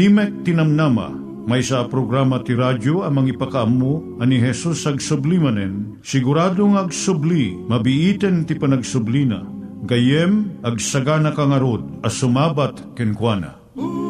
Timek Tinamnama, may sa programa ti radyo amang ipakaamu ani Jesus ag sublimanen, siguradong ag subli, mabiiten ti panagsublina, gayem ag sagana kangarod as sumabat kenkwana. umay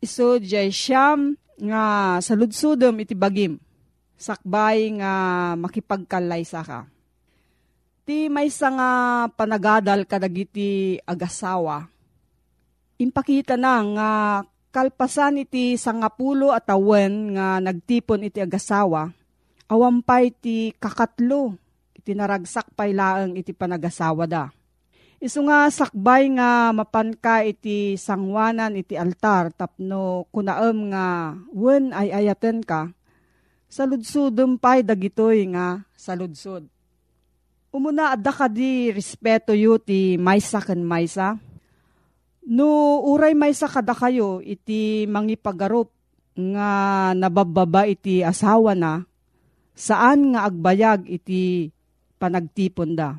iso jay siyam nga saludsudom iti bagim. Sakbay nga makipagkalay sa ka. Ti may nga panagadal kadagiti agasawa. Impakita na nga kalpasan iti sangapulo at awen nga nagtipon iti agasawa, awampay ti kakatlo, iti naragsak pay laeng iti panagasawa da. Isu nga sakbay nga mapanka iti sangwanan iti altar tapno kunaem nga wen ay ayaten ka, saludsudem pay dagitoy nga saludsud. Umuna adda ka di respeto yu ti maysa ken maysa, No uray may sa kada kayo iti mangipagarup nga nabababa iti asawa na, saan nga agbayag iti panagtipon da.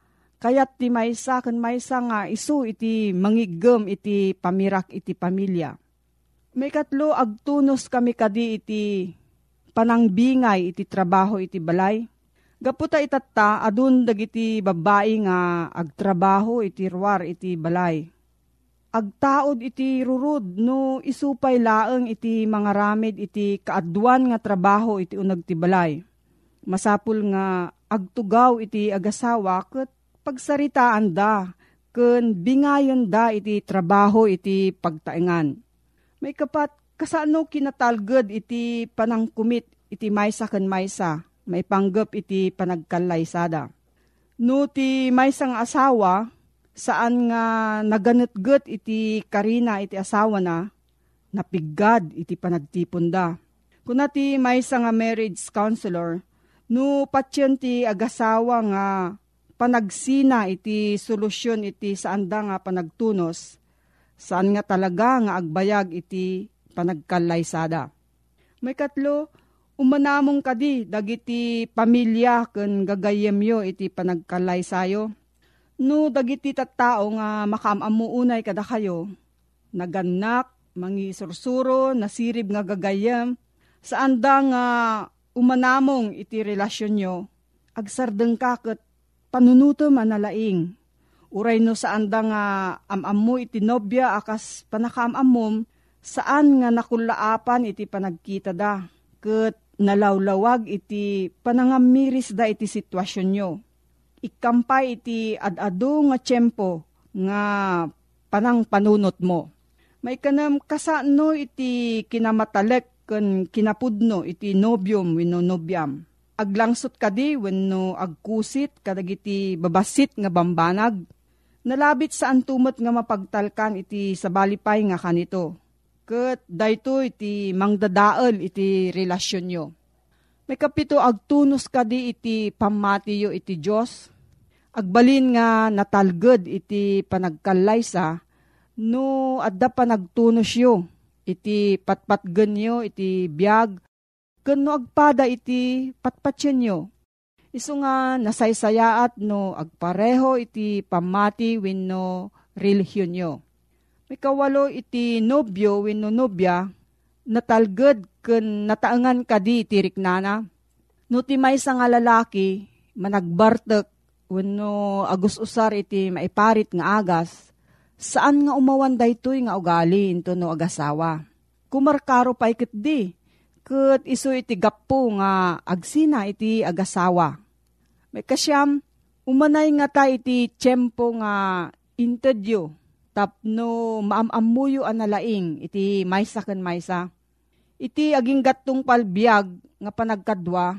kayat ti maysa ken maysa nga isu iti mangigem iti pamirak iti pamilya. May katlo agtunos kami kadi iti panangbingay iti trabaho iti balay. Gaputa itatta adun dagiti babae nga agtrabaho iti ruwar iti balay agtaod iti rurud no isupay laeng iti mga ramid iti kaadwan nga trabaho iti unag ti balay. Masapul nga agtugaw iti agasawa ket pagsaritaan da ken bingayon da iti trabaho iti pagtaengan. May kapat kasano kinatalged iti panangkumit iti maysa ken maysa may panggap iti panagkalaysada. No ti maysang asawa saan nga naganetget iti karina iti asawa na, napiggad iti panagtipon da. Kuna ti may nga marriage counselor, no patyon ti agasawa nga panagsina iti solusyon iti saan da nga panagtunos, saan nga talaga nga agbayag iti panagkalaysada. May katlo, umanamong kadi dagiti pamilya ken gagayemyo iti panagkalaysayo No, dagiti tattao nga makamamuunay kada kayo, naganak, mangi sursuro, nasirib nga gagayam, saan da nga umanamong iti relasyon nyo, agsardeng kakot, panunuto manalaing. Uray no saan da nga amam mo iti nobya akas panakamamom, saan nga nakulaapan iti panagkita da, ket nalawlawag iti panangamiris da iti sitwasyon nyo ikampay iti adado nga tiyempo nga panang panunot mo. May kanam kasano iti kinamatalek ken kinapudno iti nobyom wenno nobyam. Aglangsot kadi wenno agkusit kadagiti babasit nga bambanag. Nalabit sa antumot nga mapagtalkan iti sabalipay nga kanito. Ket dayto iti mangdadael iti relasyon nyo. May kapito agtunos kadi iti pamatiyo iti Diyos agbalin nga natalged iti panagkalaysa no adda pa nagtunos yo iti patpatgen yo iti biag ken no agpada iti patpatyen yo iso nga nasaysayaat no agpareho iti pamati wenno relihiyon yo may kawalo iti nobyo wenno nobya natalged ken nataangan kadi iti riknana. No ti maysa nga lalaki managbartek Wano agus usar iti maiparit nga agas, saan nga umawan daytoy nga ugali into no agasawa. Kumarkaro pa ikit di, kat iso iti gapo nga agsina iti agasawa. May kasyam, umanay nga ta iti tiyempo nga intedyo, tapno maamamuyo an nalaing iti maysa ken maysa. Iti aging gatong palbiag nga panagkadwa,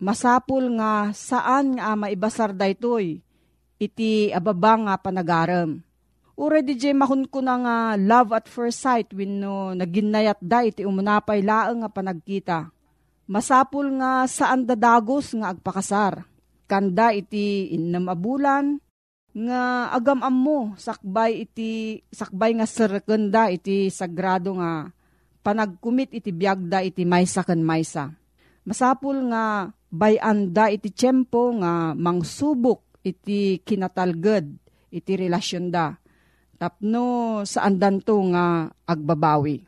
masapul nga saan nga maibasar daytoy iti ababa nga panagarem. Di jay mahun ko na nga love at first sight wenno naginayat da iti umunapay laeng nga panagkita. Masapul nga saan dadagos nga agpakasar. Kanda iti innam abulan, nga agam mo sakbay iti sakbay nga serkenda iti sagrado nga panagkumit iti biagda iti maysa ken maysa. Masapul nga bayanda iti tiyempo nga mangsubok iti kinatalged iti relasyon da tapno saan danto nga agbabawi.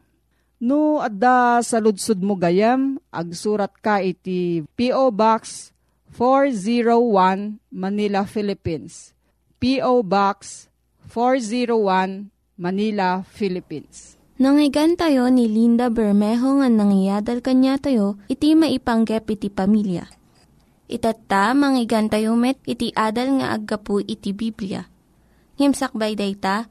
No, adda sa ludsud mo gayam, agsurat ka iti P.O. Box 401 Manila, Philippines. P.O. Box 401 Manila, Philippines. Nangyigan tayo ni Linda Bermejo nga nangyadal kanya tayo, iti maipanggep iti pamilya. Itatta, manggigan tayo met, iti adal nga aggapu iti Biblia. Ngimsakbay day ta,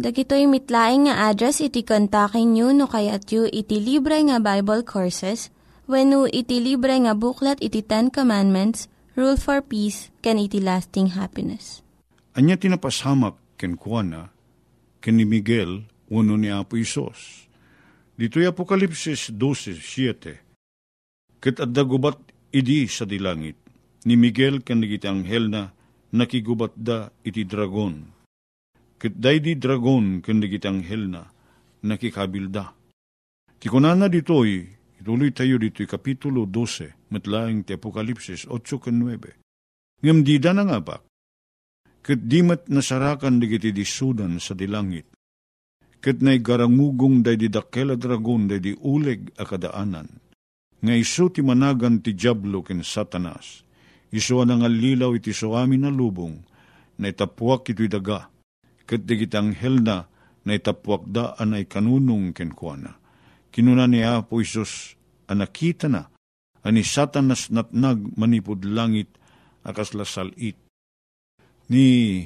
Dagitoy mitlaing nga address iti kontakin nyo no kayat yu iti libre nga Bible Courses when iti libre nga buklat iti Ten Commandments, Rule for Peace, can iti lasting happiness. Anya tinapasamak ken kuana ken ni Miguel uno ni Apo Isos. Dito'y Apokalipsis 12.7 Ket adda idi sa dilangit, ni Miguel ken iti anghel na nakigubat da iti dragon Ket di dragon ken digiti anghel na nakikabilda. Ti kunana ditoy, ituloy tayo dito'y kapitulo 12, matlaing ti Apokalipsis 8 ken 9. Ngam di na nga ba? Ket di mat nasarakan digiti disudan sa dilangit. Ket nay garangugong day di dakela dragon day di uleg a kadaanan. Nga iso ti managan ti Diablo ken Satanas. Iso nga lilaw iti so amin na lubong, na itapuak ito'y daga ket digiti anghel na na itapwakda anay kanunong kenkwana. Kinuna ni Apo Isos anakita na ani satanas natnag manipod langit akas lasalit. Ni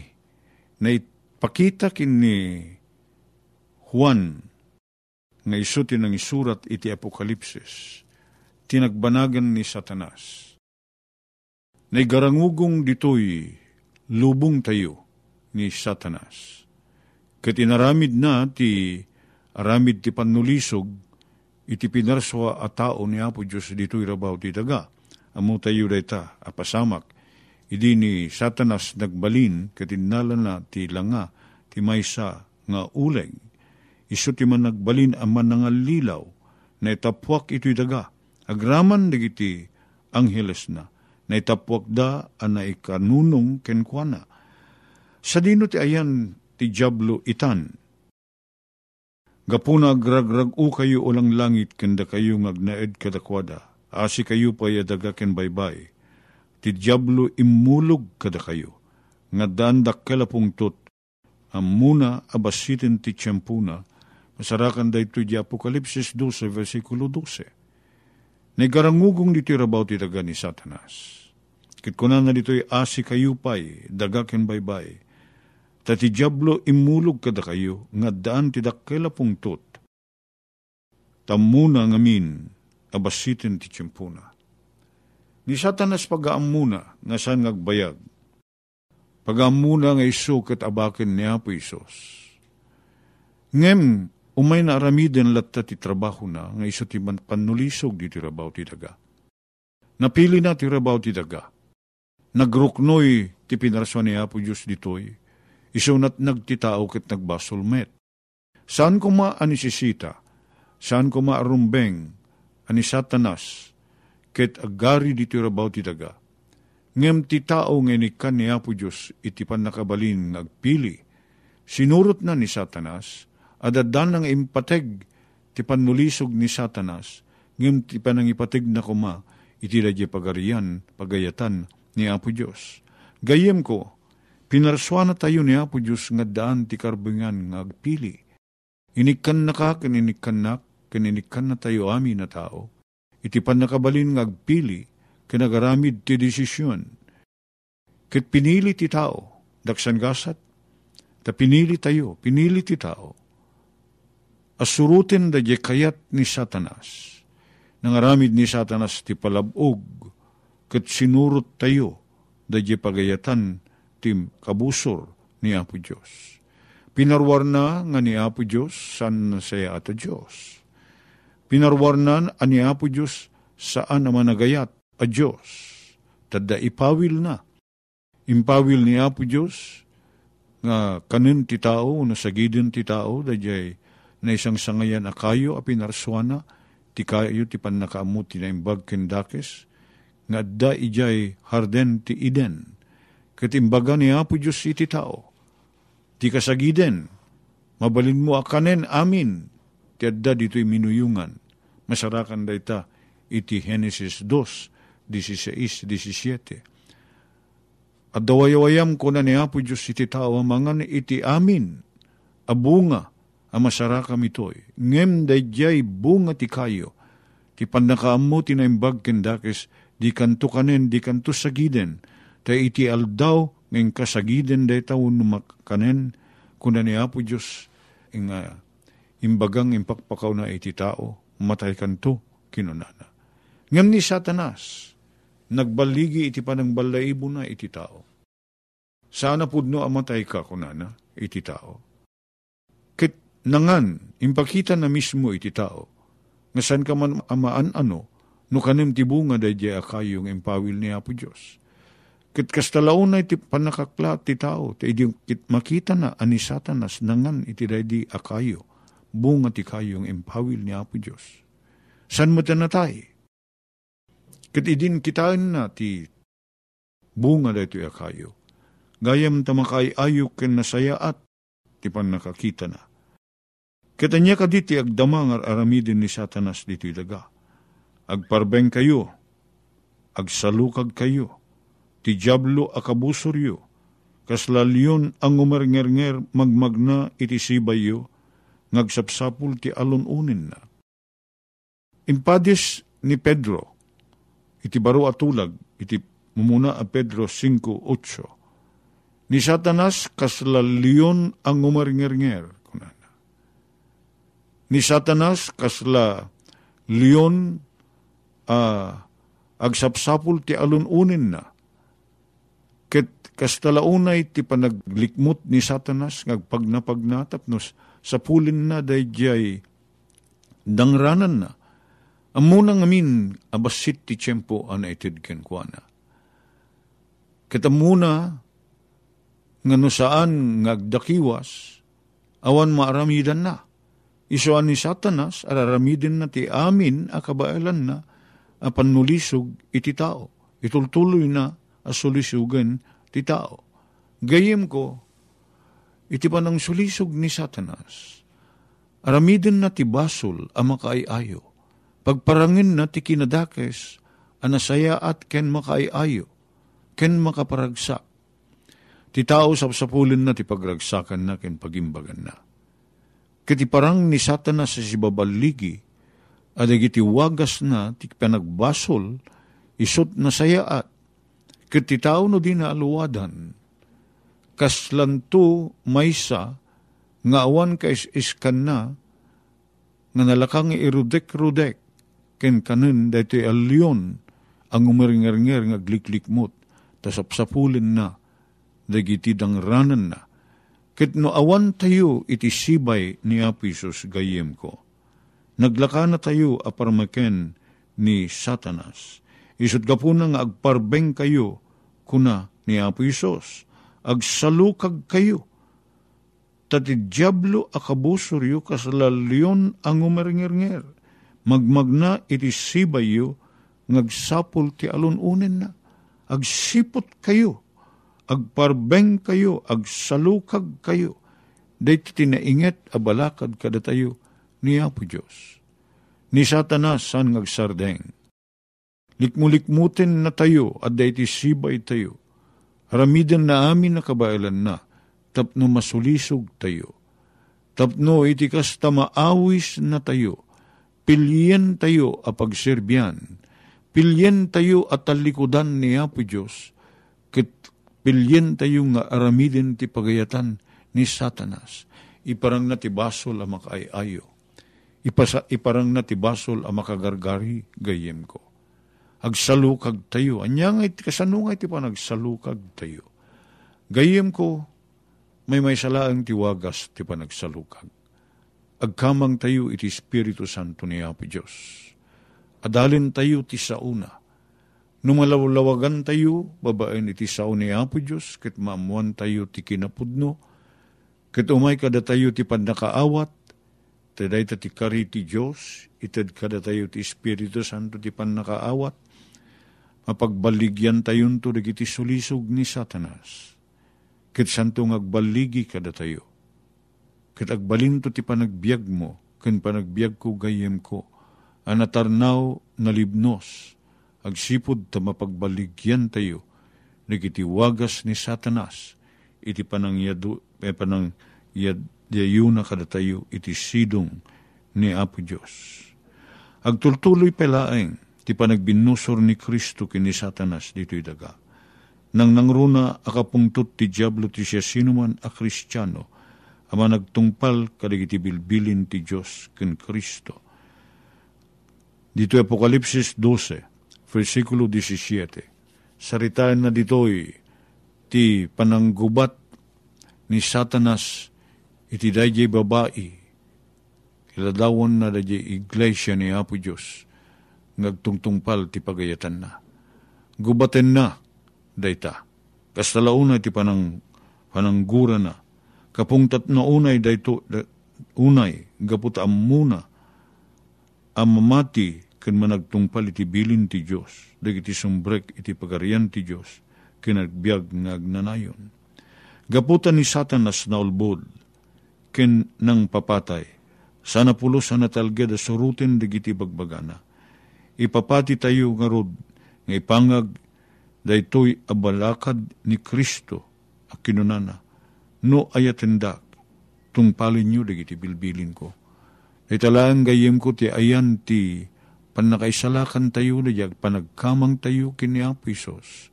na ipakita kin ni Juan nga iso tinang isurat iti Apokalipsis, tinagbanagan ni Satanas. Naigarangugong ditoy lubong tayo, ni Satanas. Kat inaramid na ti aramid ti panulisog, iti pinarswa a tao ni Apo Diyos dito irabaw ti daga. Amo tayo dayta, apasamak. Idi ni Satanas nagbalin, katinalan na ti langa, ti maysa nga uleg. Iso ti man nagbalin aman nga lilaw, na itapwak ito'y daga. Agraman digiti angheles na, na itapwak da anay kanunong kenkwana sa dino ti ayan ti Diablo itan. Gapuna agragrag u kayo ulang langit kanda kayo ngagnaed kadakwada. Asi kayo pa yadaga ken baybay. Ti Diablo imulog kada kayo. Nga dandak kalapong tot. Amuna abasitin ti tiyempuna. Masarakan da ito di Apokalipsis 12, versikulo 12. Nagarangugong dito rabaw ti daga ni Satanas. Kit na dito'y asi kayo pa'y daga ken baybay Tati Diablo imulog kada kayo, nga daan ti dakela pungtot. Tamuna ngamin, abasitin ti tiyempuna. Ni satanas pagaamuna, nga saan ngagbayag. Pagaamuna nga iso kat abakin ni Apo Isos. Ngem, umay na aramiden latta ti trabaho na, nga iso ti panulisog di ti rabaw ti daga. Napili na ti rabaw ti daga. Nagruknoy ti pinaraswan ni Apo Diyos ditoy Isunat nagtitao ket nagbasulmet. Saan ko maanisisita? Saan ko maarumbeng? Ani satanas, ket agari dito rabaw ti daga. Ngem ti tao nga ni kanya po Diyos iti pan nakabalin nagpili, sinurot na ni Satanas, adadan ng impateg ti panmulisog ni Satanas, ngem ti panang ipateg na kuma, iti dadya pagarian, pagayatan ni Apo Diyos. Gayem ko, pinarswana tayo ni Apo Diyos nga daan ti karbingan nga agpili. Inikan na ka, kaninikan na, kaninikan na tayo amin na tao. Iti pan nakabalin nga agpili, kinagaramid ti desisyon. Kit pinili ti tao, daksan gasat, ta pinili tayo, pinili ti tao. Asurutin da kayat ni satanas. Nangaramid ni satanas ti palabog, kat sinurot tayo, da pagayatan tim kabusor ni Apo Diyos. Pinarwar na nga ni Apo Diyos san saya ato Diyos. Pinarwar na ani Apo Diyos saan naman nagayat a Diyos. Tada ipawil na. Impawil ni Apo Diyos nga kanin ti tao, nasagidin ti tao, dajay na isang sangayan akayo a pinarswana, ti kayo ti panakaamu ti na imbag kendakes, nga da ijay harden ti iden. Katimbaga ni Apo Diyos iti tao, ti kasagiden, mabalin mo akanen amin, ti adda dito'y minuyungan, masarakan da ita, iti Genesis 2, 16, 17. At dawayawayam ko na ni Apo Diyos iti tao mangan iti amin, abunga, amasara kami to'y. Ngem dayjay bunga ti kayo, ti pandakaammo ti naimbag kendakes, di kanto kanen, di kanto sagiden, ta iti aldaw, ngeng kasagiden day tao numakanen, kuna ni Apo Diyos, ing uh, imbagang impakpakaw na iti tao, matay kanto, kinunana. Ngam ni Satanas, nagbaligi iti panang balaibo na iti tao. Sana pudno amatay ka kunana iti tao. Kit nangan, impakita na mismo iti tao, nga ka man amaan ano, no kanim tibunga day di akayong empawil ni Apo Diyos. Kit kastalaon na iti panakakla ti tao, ti kit makita na ani satanas nangan iti di akayo, bunga ti kayong empawil ni Apo Diyos. San mo tanatay? Kat idin kitain na ti bunga da ito akayo. Gayam tamakay ayo ken nasaya at ti pan nakakita na. Katanya ka diti agdama nga aramidin ni satanas dito daga. Agparbeng kayo, agsalukag kayo, ti jablo akabusoryo, kaslalyon ang umernger magmagna iti sibayo, ngagsapsapul ti alon-unin na. Impadis ni Pedro, iti baro atulag, iti mumuna a Pedro 5.8. Ni Satanas kasla ang umarnger Ni Satanas kasla leon uh, agsapsapul ti alununin na. Kastalaunay ti panaglikmot ni Satanas ngagpagnapagna tapnos sapulin na dayjay dangranan na Amuna ngamin abasit ti tiyempo ana itid kenkwana. Kitamuna nga no saan ngagdakiwas, awan maaramidan na. Isuan ni satanas, araramidin na ti amin akabailan na, apan nulisog iti tao. Itultuloy na asulisugan ti tao. Gayem ko, iti pa ng sulisog ni satanas, aramidin na ti basol ang makaayayo Pagparangin na ti kinadakes, anasaya at ken makaayayo, ken makaparagsak. Ti tao sapsapulin na ti pagragsakan na ken pagimbagan na. Kiti parang ni satanas sa sibabaligi, adagiti wagas na ti panagbasol, isot na sayaat, kiti tao no di na aluwadan, kaslanto maysa, nga awan ka is-iskan na, nga nalakang irudek-rudek, ken kanen daytoy alyon ang umeringernger nga gliklikmot tasapsapulin na dagiti ranan na. Ket no awan tayo iti sibay ni Apisos gayem ko. Naglaka na tayo aparmaken ni Satanas isut gapuna nga agparbeng kayo kuna ni Apisos agsalukag kayo tati diablo akabusoryo kasalalyon ang umeringernger magmagna iti sibayo, ngagsapol ti alununin na. Agsipot kayo, agparbeng kayo, agsalukag kayo, dahil tinainget abalakad kada tayo ni Apo Diyos. Ni Satanas san ngagsardeng. Likmulikmutin na tayo at dahil sibay tayo. Haramidan na amin na kabailan na, tapno masulisog tayo. Tapno iti kasta maawis na tayo. Pilyen tayo a pagserbyan. Pilyen tayo at talikudan ni Apo Diyos. Kit pilyen tayo nga aramidin ti pagayatan ni Satanas. Iparang natibasol ang makaayayo. Ipasa, iparang natibasol ang makagargari gayem ko. Agsalukag tayo. Anya nga iti kasano nga iti pa nagsalukag tayo. Gayem ko, may may salaang tiwagas ti panagsalukag. Agkamang tayo iti Espiritu Santo ni Apo Diyos. Adalin tayo ti sauna Numalawlawagan tayo, babaen iti sao ni Apo Diyos, kit maamuan tayo ti kinapudno, kit umay kada tayo ti pandakaawat, taday ta ti kari ti Diyos, itad kada tayo ti Espiritu Santo ti pandakaawat, mapagbaligyan tayon to dagiti sulisog ni Satanas. Kit santo agbaligi kada tayo. Kit agbalin to ti panagbiag mo, ken panagbiag ko gayem ko, anatarnaw na libnos, agsipod ta mapagbaligyan tayo, nagitiwagas ni Satanas, iti panang yadu, eh, panang yad, yayuna kada tayo, iti sidong ni Apo Diyos. Agtultuloy pelaeng, ti panagbinusor ni Kristo kini Satanas dito'y daga. Nang nangruna akapungtot ti Diablo ti siya sinuman a Kristiyano, ama nagtungpal kadigiti bilbilin ti Diyos ken Kristo. Dito Apokalipsis 12, versikulo 17. Saritaan na ditoy ti pananggubat ni Satanas iti dayjay babae iladawan na dayjay iglesia ni Apo Diyos ngagtungtungpal ti pagayatan na. Gubaten na dayta. Kastalauna ti panang pananggura na. Kapungtat na unay dayto da, unay gaput muna amamati ken managtungpal iti bilin ti Diyos, dagiti sumbrek iti pagarian ti Diyos, kinagbiag nga agnanayon. Gaputan ni Satanas na ulbod, ken nang papatay, sana pulo sa natalged surutin dagiti bagbagana. Ipapati tayo nga rod, nga ipangag, daytoy abalakad ni Kristo, a kinunana, no ayatendak, tungpalin nyo dagiti bilbilin ko. Italaan gayem ko ti ayan ti panakaisalakan tayo na yag panagkamang tayo kini Apo Isos.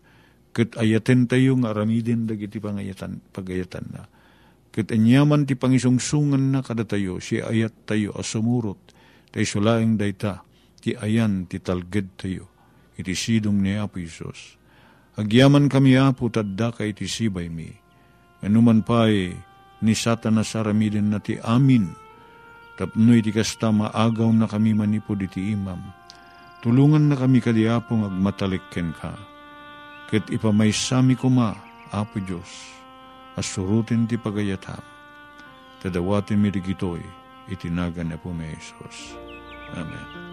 Kat ayaten tayo nga aramidin dagiti pangayatan, pagayatan na. Kat anyaman ti pangisungsungan na kada tayo, si ayat tayo asumurot, tay sulaing dayta, ti ayan ti talged tayo, iti sidong ni Apo Isos. Agyaman kami Apo tadda ka iti sibay mi. Anuman pa'y ni satanas aramidin na ti amin, Tapno iti kasta maagaw na kami manipod iti imam. Tulungan na kami kadiapong agmatalikken ka. Ket ipamaysami ko ma, Apo Diyos, asurutin ti pagayatam. Tadawatin mi digitoy, itinagan na po may Isos. Amen.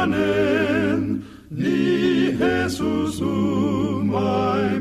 umay manen, ni Jesus umay